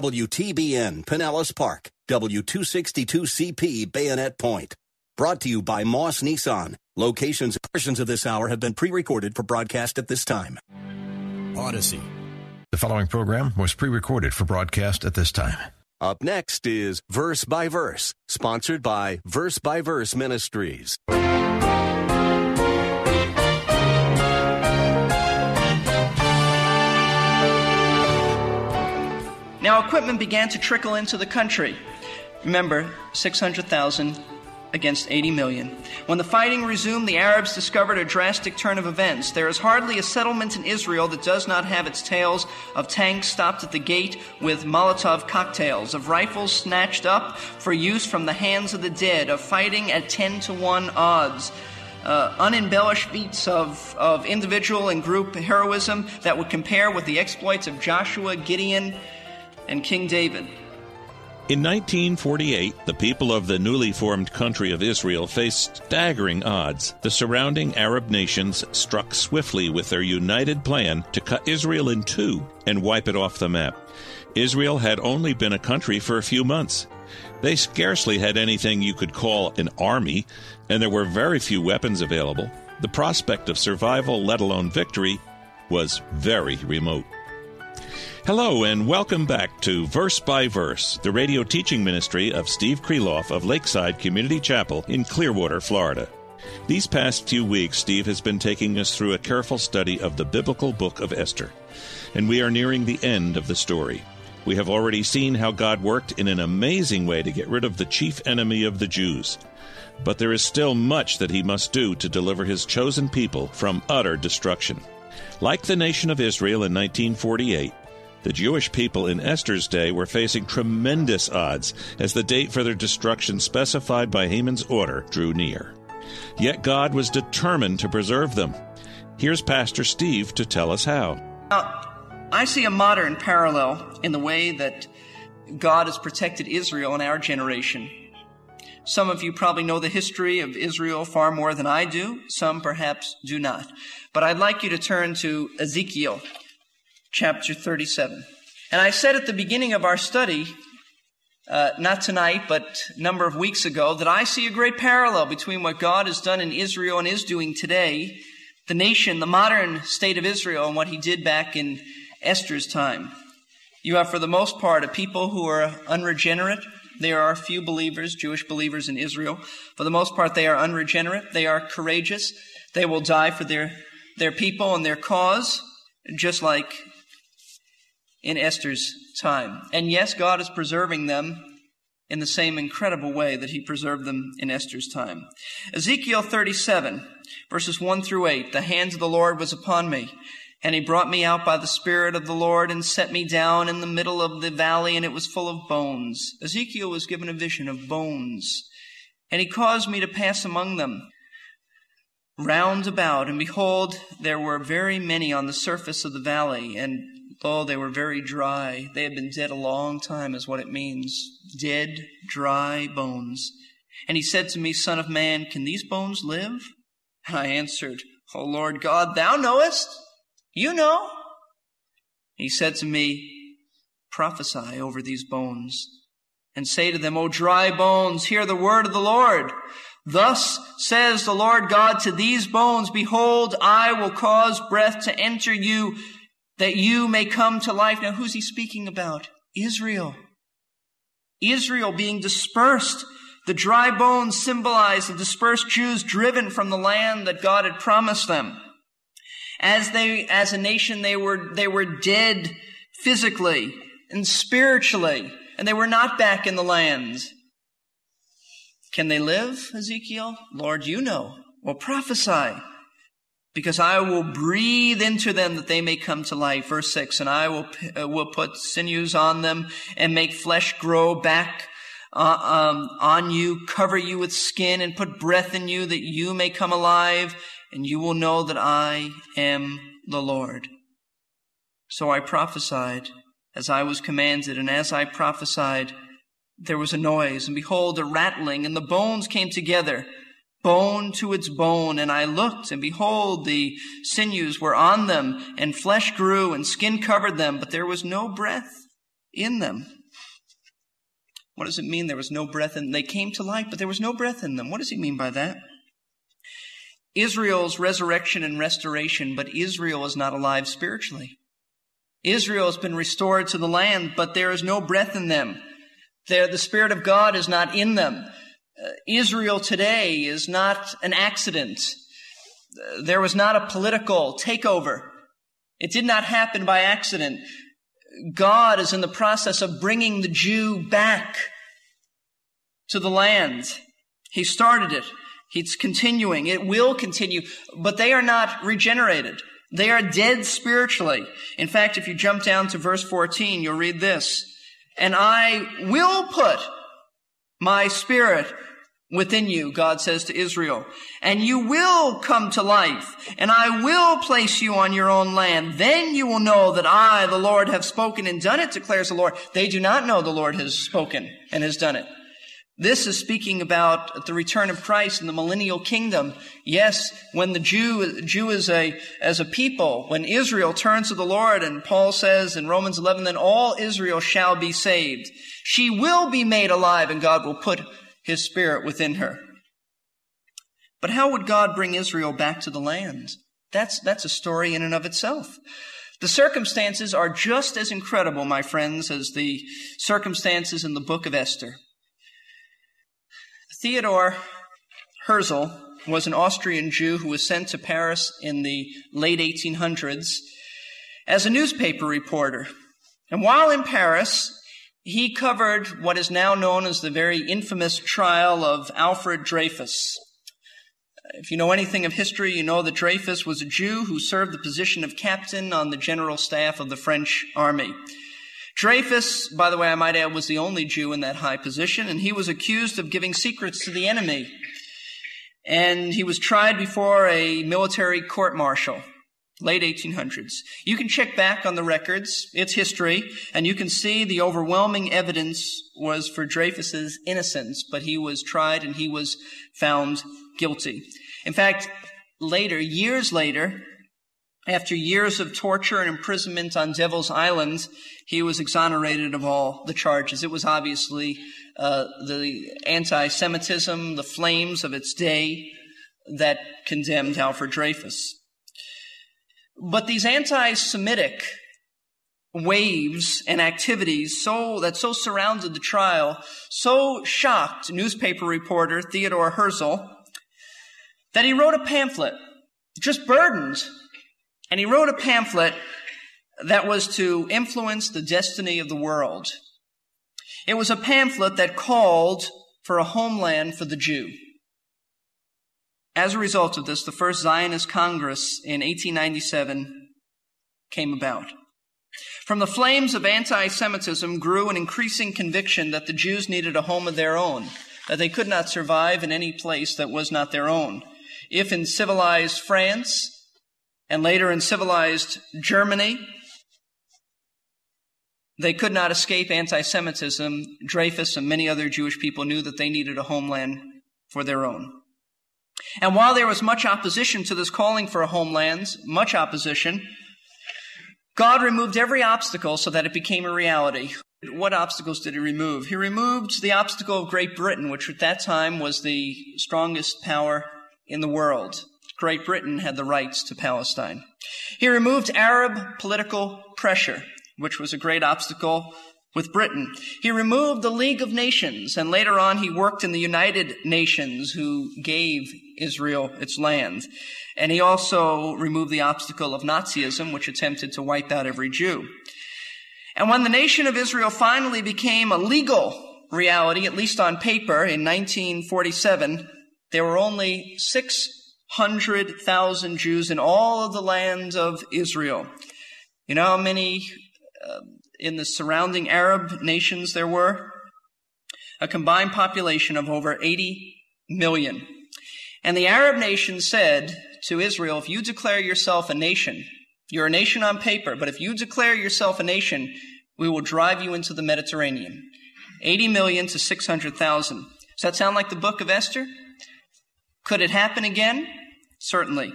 WTBN Pinellas Park, W262CP Bayonet Point. Brought to you by Moss Nissan. Locations and portions of this hour have been pre recorded for broadcast at this time. Odyssey. The following program was pre recorded for broadcast at this time. Up next is Verse by Verse, sponsored by Verse by Verse Ministries. Now, equipment began to trickle into the country. Remember, 600,000 against 80 million. When the fighting resumed, the Arabs discovered a drastic turn of events. There is hardly a settlement in Israel that does not have its tales of tanks stopped at the gate with Molotov cocktails, of rifles snatched up for use from the hands of the dead, of fighting at 10 to 1 odds. Uh, unembellished feats of, of individual and group heroism that would compare with the exploits of Joshua, Gideon, and King David. In 1948, the people of the newly formed country of Israel faced staggering odds. The surrounding Arab nations struck swiftly with their united plan to cut Israel in two and wipe it off the map. Israel had only been a country for a few months. They scarcely had anything you could call an army, and there were very few weapons available. The prospect of survival, let alone victory, was very remote. Hello, and welcome back to Verse by Verse, the radio teaching ministry of Steve Kreloff of Lakeside Community Chapel in Clearwater, Florida. These past few weeks, Steve has been taking us through a careful study of the biblical book of Esther, and we are nearing the end of the story. We have already seen how God worked in an amazing way to get rid of the chief enemy of the Jews. But there is still much that he must do to deliver his chosen people from utter destruction. Like the nation of Israel in 1948, the Jewish people in Esther's day were facing tremendous odds as the date for their destruction specified by Haman's order drew near. Yet God was determined to preserve them. Here's Pastor Steve to tell us how. Now, I see a modern parallel in the way that God has protected Israel in our generation. Some of you probably know the history of Israel far more than I do. Some perhaps do not. But I'd like you to turn to Ezekiel chapter 37. And I said at the beginning of our study, uh, not tonight, but a number of weeks ago, that I see a great parallel between what God has done in Israel and is doing today, the nation, the modern state of Israel, and what he did back in Esther's time. You have, for the most part, a people who are unregenerate. There are few believers, Jewish believers in Israel. For the most part, they are unregenerate. They are courageous. They will die for their, their people and their cause, just like in Esther's time. And yes, God is preserving them in the same incredible way that he preserved them in Esther's time. Ezekiel 37, verses 1 through 8. The hand of the Lord was upon me, and he brought me out by the Spirit of the Lord and set me down in the middle of the valley, and it was full of bones. Ezekiel was given a vision of bones, and he caused me to pass among them round about, and behold, there were very many on the surface of the valley, and Oh, they were very dry. They had been dead a long time, is what it means. Dead, dry bones. And he said to me, Son of man, can these bones live? And I answered, O Lord God, thou knowest. You know. He said to me, Prophesy over these bones and say to them, O dry bones, hear the word of the Lord. Thus says the Lord God to these bones, Behold, I will cause breath to enter you that you may come to life. Now, who's he speaking about? Israel. Israel being dispersed. The dry bones symbolize the dispersed Jews driven from the land that God had promised them. As they, as a nation, they were, they were dead physically and spiritually, and they were not back in the land. Can they live, Ezekiel? Lord, you know. Well, prophesy. Because I will breathe into them that they may come to life. Verse 6, and I will, uh, will put sinews on them and make flesh grow back uh, um, on you, cover you with skin and put breath in you that you may come alive and you will know that I am the Lord. So I prophesied as I was commanded, and as I prophesied, there was a noise, and behold, a rattling, and the bones came together bone to its bone. And I looked, and behold, the sinews were on them, and flesh grew, and skin covered them, but there was no breath in them. What does it mean there was no breath in them? They came to life, but there was no breath in them. What does he mean by that? Israel's resurrection and restoration, but Israel is not alive spiritually. Israel has been restored to the land, but there is no breath in them. There, the Spirit of God is not in them. Israel today is not an accident. There was not a political takeover. It did not happen by accident. God is in the process of bringing the Jew back to the land. He started it. He's continuing. It will continue, but they are not regenerated. They are dead spiritually. In fact, if you jump down to verse 14, you'll read this. And I will put my spirit within you, God says to Israel, and you will come to life, and I will place you on your own land. Then you will know that I, the Lord, have spoken and done it, declares the Lord. They do not know the Lord has spoken and has done it. This is speaking about the return of Christ in the millennial kingdom. Yes, when the Jew, Jew is a, as a people, when Israel turns to the Lord, and Paul says in Romans 11, then all Israel shall be saved. She will be made alive and God will put his spirit within her. But how would God bring Israel back to the land? That's, that's a story in and of itself. The circumstances are just as incredible, my friends, as the circumstances in the book of Esther. Theodore Herzl was an Austrian Jew who was sent to Paris in the late 1800s as a newspaper reporter. And while in Paris, he covered what is now known as the very infamous trial of Alfred Dreyfus. If you know anything of history, you know that Dreyfus was a Jew who served the position of captain on the general staff of the French army. Dreyfus, by the way, I might add, was the only Jew in that high position, and he was accused of giving secrets to the enemy. And he was tried before a military court martial, late 1800s. You can check back on the records, it's history, and you can see the overwhelming evidence was for Dreyfus's innocence, but he was tried and he was found guilty. In fact, later, years later, after years of torture and imprisonment on Devil's Island, he was exonerated of all the charges. It was obviously uh, the anti-Semitism, the flames of its day, that condemned Alfred Dreyfus. But these anti-Semitic waves and activities so that so surrounded the trial, so shocked newspaper reporter Theodore Herzl that he wrote a pamphlet, just burdened and he wrote a pamphlet that was to influence the destiny of the world. It was a pamphlet that called for a homeland for the Jew. As a result of this, the first Zionist Congress in 1897 came about. From the flames of anti Semitism grew an increasing conviction that the Jews needed a home of their own, that they could not survive in any place that was not their own. If in civilized France, and later in civilized Germany. They could not escape anti Semitism. Dreyfus and many other Jewish people knew that they needed a homeland for their own. And while there was much opposition to this calling for a homeland, much opposition, God removed every obstacle so that it became a reality. What obstacles did he remove? He removed the obstacle of Great Britain, which at that time was the strongest power in the world. Great Britain had the rights to Palestine. He removed Arab political pressure, which was a great obstacle with Britain. He removed the League of Nations, and later on he worked in the United Nations, who gave Israel its land. And he also removed the obstacle of Nazism, which attempted to wipe out every Jew. And when the nation of Israel finally became a legal reality, at least on paper, in 1947, there were only 600,000 Jews in all of the land of Israel. You know how many in the surrounding Arab nations there were? A combined population of over 80 million. And the Arab nations said to Israel, if you declare yourself a nation, you're a nation on paper, but if you declare yourself a nation, we will drive you into the Mediterranean. 80 million to 600,000. Does that sound like the book of Esther? Could it happen again? Certainly.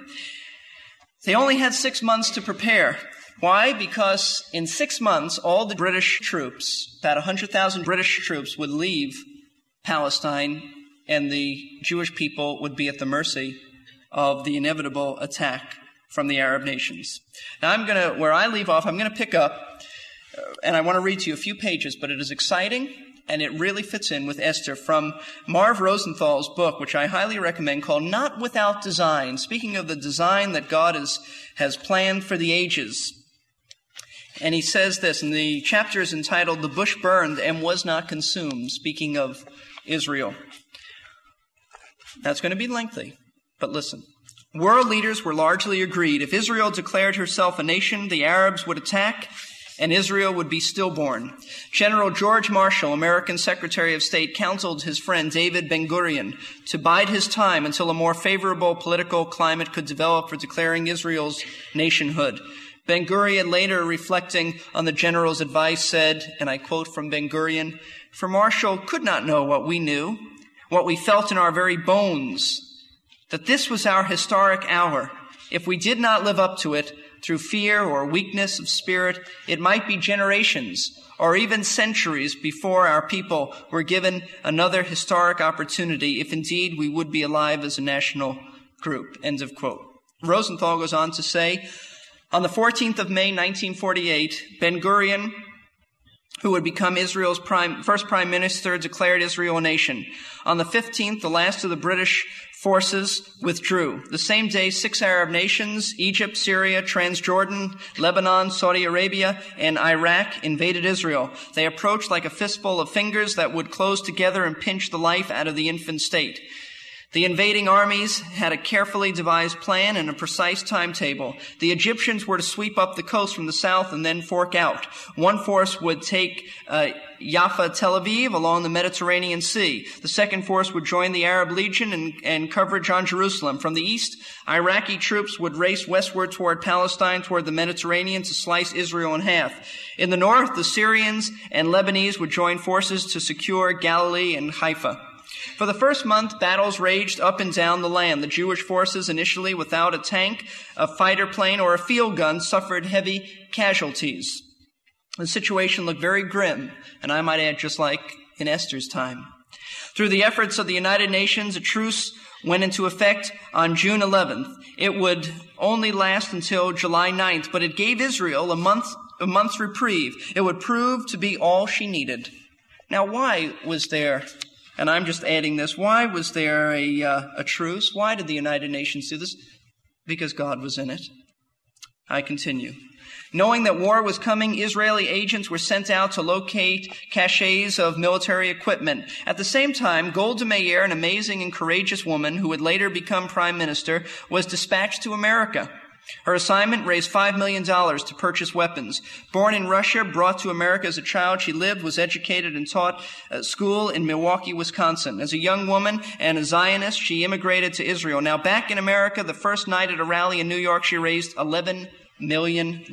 They only had six months to prepare. Why? Because in six months, all the British troops, about 100,000 British troops, would leave Palestine and the Jewish people would be at the mercy of the inevitable attack from the Arab nations. Now I'm going to, where I leave off, I'm going to pick up, uh, and I want to read to you a few pages, but it is exciting and it really fits in with Esther from Marv Rosenthal's book, which I highly recommend, called Not Without Design. Speaking of the design that God is, has planned for the ages. And he says this, and the chapter is entitled The Bush Burned and Was Not Consumed, speaking of Israel. That's going to be lengthy, but listen. World leaders were largely agreed. If Israel declared herself a nation, the Arabs would attack and Israel would be stillborn. General George Marshall, American Secretary of State, counseled his friend David Ben Gurion to bide his time until a more favorable political climate could develop for declaring Israel's nationhood. Ben Gurion, later reflecting on the general's advice, said, and I quote from Ben Gurion, For Marshall could not know what we knew, what we felt in our very bones, that this was our historic hour. If we did not live up to it through fear or weakness of spirit, it might be generations or even centuries before our people were given another historic opportunity, if indeed we would be alive as a national group. End of quote. Rosenthal goes on to say, on the 14th of May, 1948, Ben Gurion, who would become Israel's prime, first prime minister, declared Israel a nation. On the 15th, the last of the British forces withdrew. The same day, six Arab nations, Egypt, Syria, Transjordan, Lebanon, Saudi Arabia, and Iraq invaded Israel. They approached like a fistful of fingers that would close together and pinch the life out of the infant state. The invading armies had a carefully devised plan and a precise timetable. The Egyptians were to sweep up the coast from the south and then fork out. One force would take uh, Jaffa, Tel Aviv along the Mediterranean Sea. The second force would join the Arab Legion and, and coverage on Jerusalem. From the east, Iraqi troops would race westward toward Palestine, toward the Mediterranean to slice Israel in half. In the north, the Syrians and Lebanese would join forces to secure Galilee and Haifa. For the first month, battles raged up and down the land. The Jewish forces, initially without a tank, a fighter plane, or a field gun, suffered heavy casualties. The situation looked very grim, and I might add, just like in Esther's time. Through the efforts of the United Nations, a truce went into effect on June 11th. It would only last until July 9th, but it gave Israel a month, a month's reprieve. It would prove to be all she needed. Now, why was there and I'm just adding this. Why was there a, uh, a truce? Why did the United Nations do this? Because God was in it. I continue. Knowing that war was coming, Israeli agents were sent out to locate caches of military equipment. At the same time, Golda Meir, an amazing and courageous woman who would later become prime minister, was dispatched to America. Her assignment raised $5 million to purchase weapons. Born in Russia, brought to America as a child, she lived, was educated, and taught at school in Milwaukee, Wisconsin. As a young woman and a Zionist, she immigrated to Israel. Now, back in America, the first night at a rally in New York, she raised $11 million.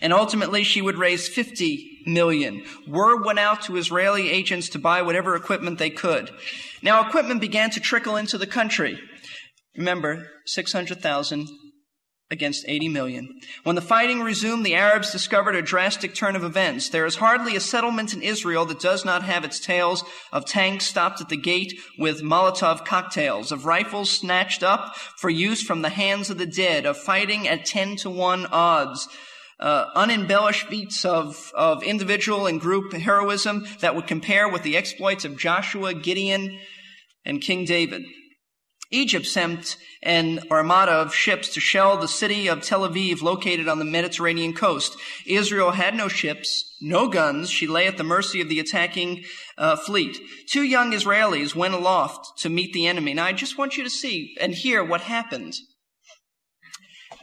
And ultimately, she would raise 50 million. Word went out to Israeli agents to buy whatever equipment they could. Now, equipment began to trickle into the country. Remember, 600,000 against 80 million. When the fighting resumed, the Arabs discovered a drastic turn of events. There is hardly a settlement in Israel that does not have its tales of tanks stopped at the gate with Molotov cocktails, of rifles snatched up for use from the hands of the dead, of fighting at 10 to 1 odds, uh, unembellished feats of, of individual and group heroism that would compare with the exploits of Joshua, Gideon, and King David. Egypt sent an armada of ships to shell the city of Tel Aviv located on the Mediterranean coast. Israel had no ships, no guns. She lay at the mercy of the attacking uh, fleet. Two young Israelis went aloft to meet the enemy. Now I just want you to see and hear what happened.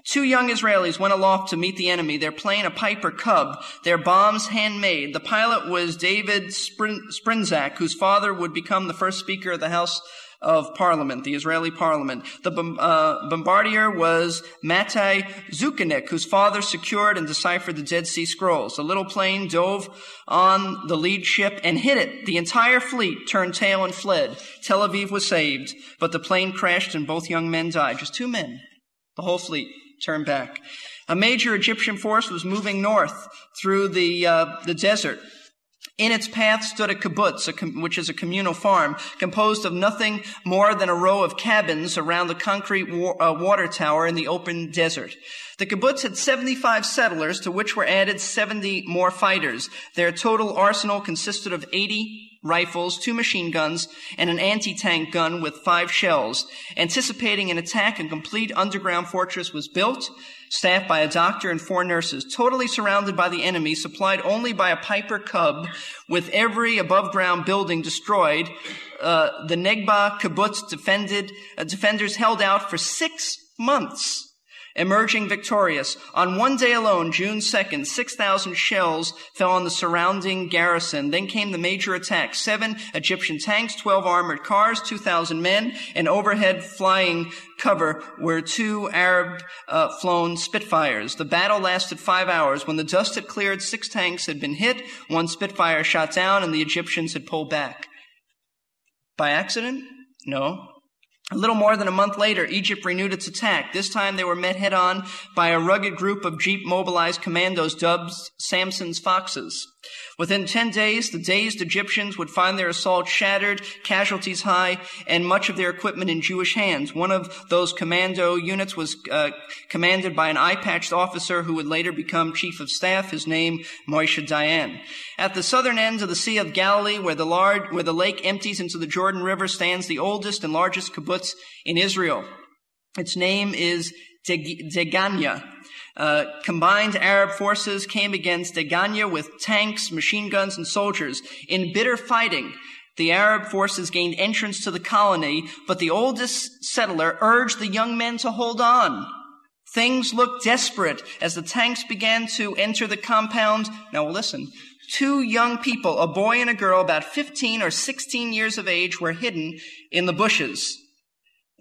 Two young Israelis went aloft to meet the enemy. They're playing a Piper Cub. Their bombs handmade. The pilot was David Sprin- Sprinzak, whose father would become the first Speaker of the House of Parliament, the Israeli Parliament. The uh, bombardier was Matai Sukenik, whose father secured and deciphered the Dead Sea Scrolls. The little plane dove on the lead ship and hit it. The entire fleet turned tail and fled. Tel Aviv was saved, but the plane crashed and both young men died. Just two men. The whole fleet turned back. A major Egyptian force was moving north through the, uh, the desert. In its path stood a kibbutz, a com- which is a communal farm, composed of nothing more than a row of cabins around the concrete wa- uh, water tower in the open desert. The kibbutz had 75 settlers, to which were added 70 more fighters. Their total arsenal consisted of 80 rifles, two machine guns, and an anti-tank gun with five shells. Anticipating an attack, a complete underground fortress was built, staffed by a doctor and four nurses, totally surrounded by the enemy, supplied only by a Piper Cub, with every above-ground building destroyed. Uh, the Negba kibbutz defended, uh, defenders held out for six months emerging victorious. On one day alone, June 2nd, 6,000 shells fell on the surrounding garrison. Then came the major attack. Seven Egyptian tanks, 12 armored cars, 2,000 men, and overhead flying cover were two Arab uh, flown Spitfires. The battle lasted five hours. When the dust had cleared, six tanks had been hit, one Spitfire shot down, and the Egyptians had pulled back. By accident? No. A little more than a month later, Egypt renewed its attack. This time they were met head on by a rugged group of Jeep mobilized commandos dubbed Samson's Foxes. Within 10 days, the dazed Egyptians would find their assault shattered, casualties high, and much of their equipment in Jewish hands. One of those commando units was uh, commanded by an eye-patched officer who would later become chief of staff, his name Moshe Dayan. At the southern end of the Sea of Galilee, where the, large, where the lake empties into the Jordan River, stands the oldest and largest kibbutz in Israel. Its name is Degania. Uh, combined Arab forces came against Degania with tanks, machine guns, and soldiers. In bitter fighting, the Arab forces gained entrance to the colony, but the oldest settler urged the young men to hold on. Things looked desperate as the tanks began to enter the compound. Now listen. Two young people, a boy and a girl about 15 or 16 years of age, were hidden in the bushes.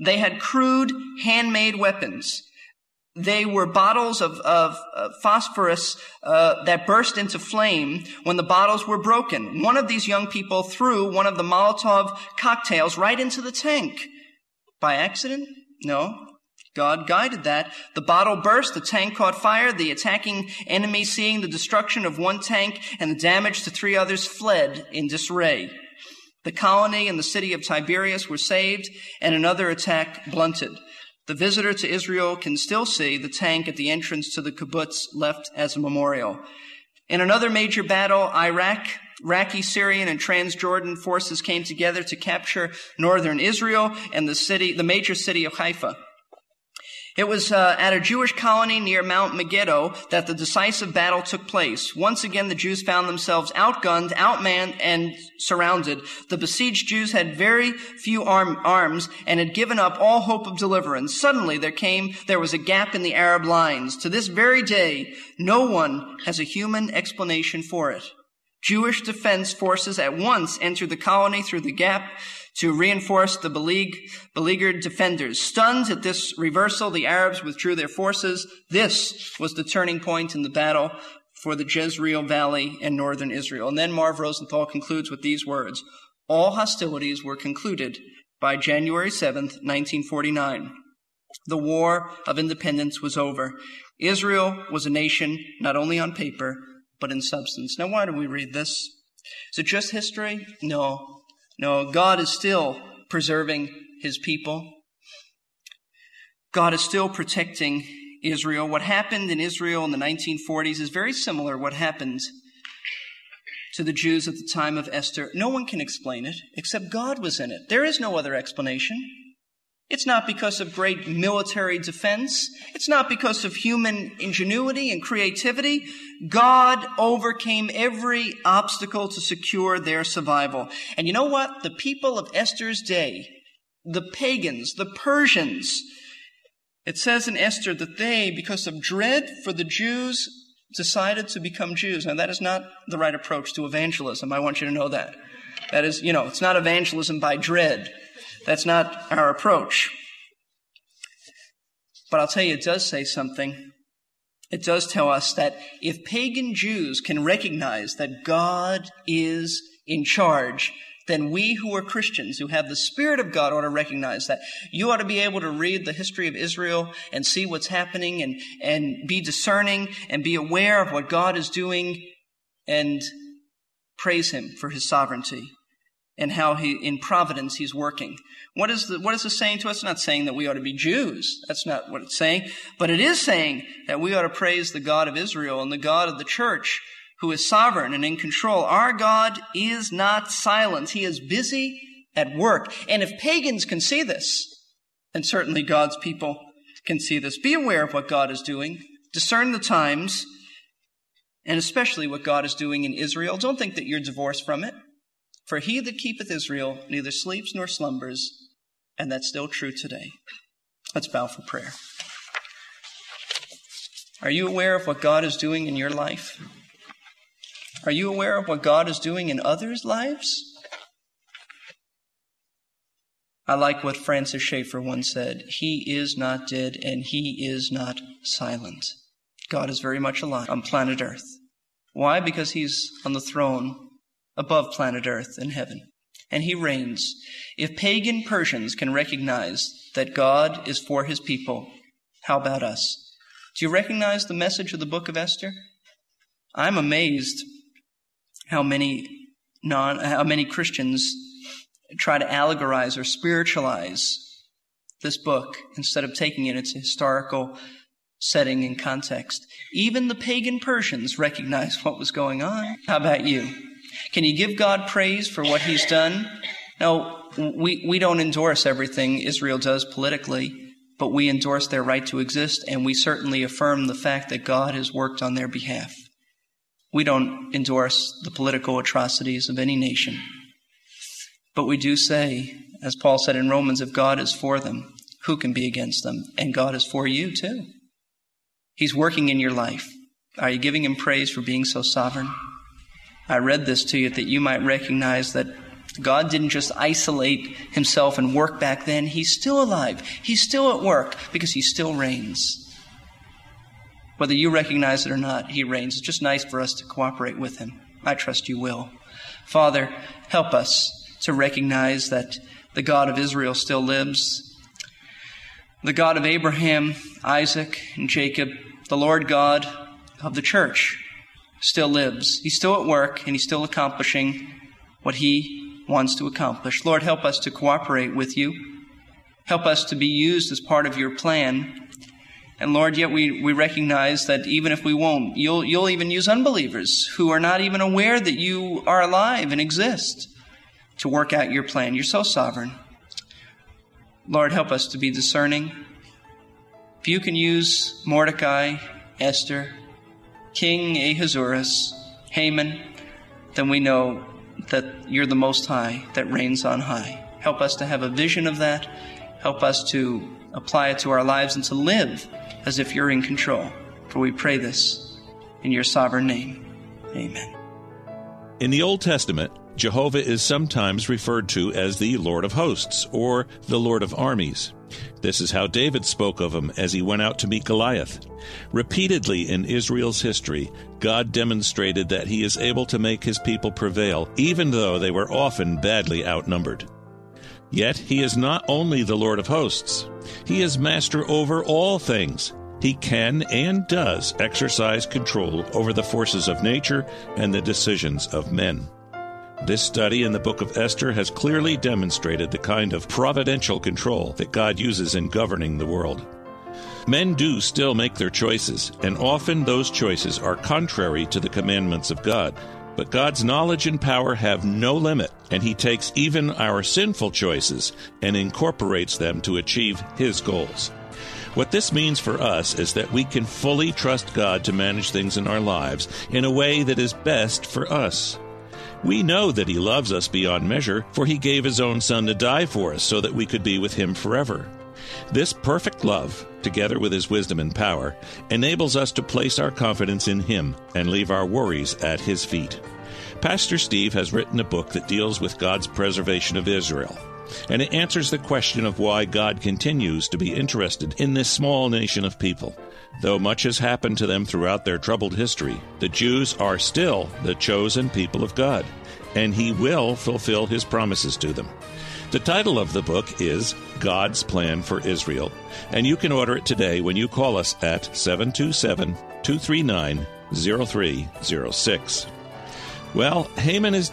They had crude, handmade weapons. They were bottles of, of uh, phosphorus uh, that burst into flame when the bottles were broken. One of these young people threw one of the Molotov cocktails right into the tank. By accident? No. God guided that. The bottle burst, the tank caught fire, the attacking enemy, seeing the destruction of one tank and the damage to three others, fled in disarray. The colony and the city of Tiberias were saved, and another attack blunted. The visitor to Israel can still see the tank at the entrance to the kibbutz left as a memorial. In another major battle, Iraq, Iraqi, Syrian, and Transjordan forces came together to capture northern Israel and the city, the major city of Haifa. It was uh, at a Jewish colony near Mount Megiddo that the decisive battle took place. Once again, the Jews found themselves outgunned, outmanned, and surrounded. The besieged Jews had very few arm, arms and had given up all hope of deliverance. Suddenly, there came, there was a gap in the Arab lines. To this very day, no one has a human explanation for it. Jewish defense forces at once entered the colony through the gap to reinforce the beleaguered defenders. Stunned at this reversal, the Arabs withdrew their forces. This was the turning point in the battle for the Jezreel Valley and northern Israel. And then Marv Rosenthal concludes with these words. All hostilities were concluded by January 7th, 1949. The War of Independence was over. Israel was a nation not only on paper, but in substance. Now, why do we read this? Is it just history? No. No, God is still preserving his people. God is still protecting Israel. What happened in Israel in the 1940s is very similar what happened to the Jews at the time of Esther. No one can explain it except God was in it. There is no other explanation. It's not because of great military defense. It's not because of human ingenuity and creativity. God overcame every obstacle to secure their survival. And you know what? The people of Esther's day, the pagans, the Persians, it says in Esther that they, because of dread for the Jews, decided to become Jews. Now, that is not the right approach to evangelism. I want you to know that. That is, you know, it's not evangelism by dread. That's not our approach. But I'll tell you, it does say something. It does tell us that if pagan Jews can recognize that God is in charge, then we who are Christians, who have the Spirit of God, ought to recognize that. You ought to be able to read the history of Israel and see what's happening and, and be discerning and be aware of what God is doing and praise Him for His sovereignty and how He, in providence, He's working. What is, the, what is this saying to us? It's not saying that we ought to be Jews. That's not what it's saying. But it is saying that we ought to praise the God of Israel and the God of the church who is sovereign and in control. Our God is not silent. He is busy at work. And if pagans can see this, then certainly God's people can see this. Be aware of what God is doing. Discern the times, and especially what God is doing in Israel. Don't think that you're divorced from it. For he that keepeth Israel neither sleeps nor slumbers, and that's still true today. Let's bow for prayer. Are you aware of what God is doing in your life? Are you aware of what God is doing in others' lives? I like what Francis Schaeffer once said He is not dead and He is not silent. God is very much alive on planet Earth. Why? Because He's on the throne above planet Earth in heaven. And He reigns. If pagan Persians can recognize that God is for His people, how about us? Do you recognize the message of the book of Esther? I'm amazed how many non how many Christians try to allegorize or spiritualize this book instead of taking it its historical setting and context. Even the pagan Persians recognized what was going on. How about you? Can you give God praise for what He's done? No, we, we don't endorse everything Israel does politically, but we endorse their right to exist, and we certainly affirm the fact that God has worked on their behalf. We don't endorse the political atrocities of any nation. But we do say, as Paul said in Romans, if God is for them, who can be against them? And God is for you too. He's working in your life. Are you giving him praise for being so sovereign? I read this to you that you might recognize that God didn't just isolate himself and work back then. He's still alive. He's still at work because he still reigns. Whether you recognize it or not, He reigns. It's just nice for us to cooperate with Him. I trust you will. Father, help us to recognize that the God of Israel still lives. The God of Abraham, Isaac, and Jacob, the Lord God of the church, still lives. He's still at work and He's still accomplishing what He wants to accomplish. Lord, help us to cooperate with you. Help us to be used as part of your plan and Lord, yet we, we recognize that even if we won't, you'll, you'll even use unbelievers who are not even aware that you are alive and exist to work out your plan. You're so sovereign. Lord, help us to be discerning. If you can use Mordecai, Esther, King Ahasuerus, Haman, then we know that you're the Most High that reigns on high. Help us to have a vision of that. Help us to apply it to our lives and to live as if you're in control. For we pray this in your sovereign name. Amen. In the Old Testament, Jehovah is sometimes referred to as the Lord of hosts or the Lord of armies. This is how David spoke of him as he went out to meet Goliath. Repeatedly in Israel's history, God demonstrated that he is able to make his people prevail, even though they were often badly outnumbered. Yet he is not only the Lord of hosts, he is master over all things. He can and does exercise control over the forces of nature and the decisions of men. This study in the book of Esther has clearly demonstrated the kind of providential control that God uses in governing the world. Men do still make their choices, and often those choices are contrary to the commandments of God. But God's knowledge and power have no limit, and He takes even our sinful choices and incorporates them to achieve His goals. What this means for us is that we can fully trust God to manage things in our lives in a way that is best for us. We know that He loves us beyond measure, for He gave His own Son to die for us so that we could be with Him forever. This perfect love, together with His wisdom and power, enables us to place our confidence in Him and leave our worries at His feet. Pastor Steve has written a book that deals with God's preservation of Israel and it answers the question of why God continues to be interested in this small nation of people. Though much has happened to them throughout their troubled history, the Jews are still the chosen people of God, and He will fulfill His promises to them. The title of the book is God's Plan for Israel, and you can order it today when you call us at 727 239 0306. Well, Haman is